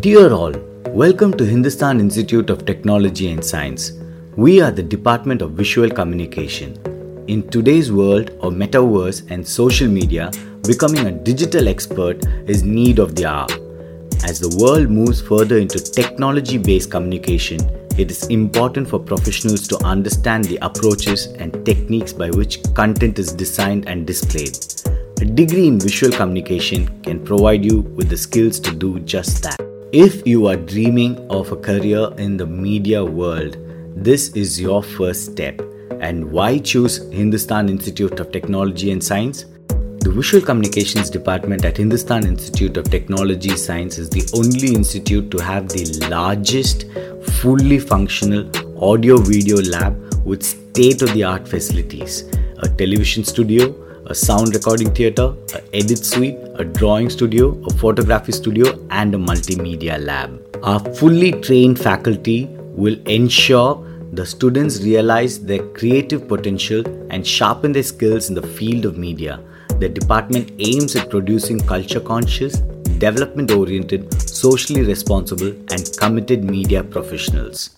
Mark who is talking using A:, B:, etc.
A: Dear all, welcome to Hindustan Institute of Technology and Science. We are the Department of Visual Communication. In today's world of metaverse and social media, becoming a digital expert is need of the hour. As the world moves further into technology based communication, it is important for professionals to understand the approaches and techniques by which content is designed and displayed. A degree in visual communication can provide you with the skills to do just that. If you are dreaming of a career in the media world, this is your first step. And why choose Hindustan Institute of Technology and Science? The Visual Communications Department at Hindustan Institute of Technology Science is the only institute to have the largest fully functional audio video lab with state of the art facilities, a television studio, a sound recording theater, a edit suite, a drawing studio, a photography studio, and a multimedia lab. Our fully trained faculty will ensure the students realize their creative potential and sharpen their skills in the field of media. The department aims at producing culture conscious, development oriented, socially responsible, and committed media professionals.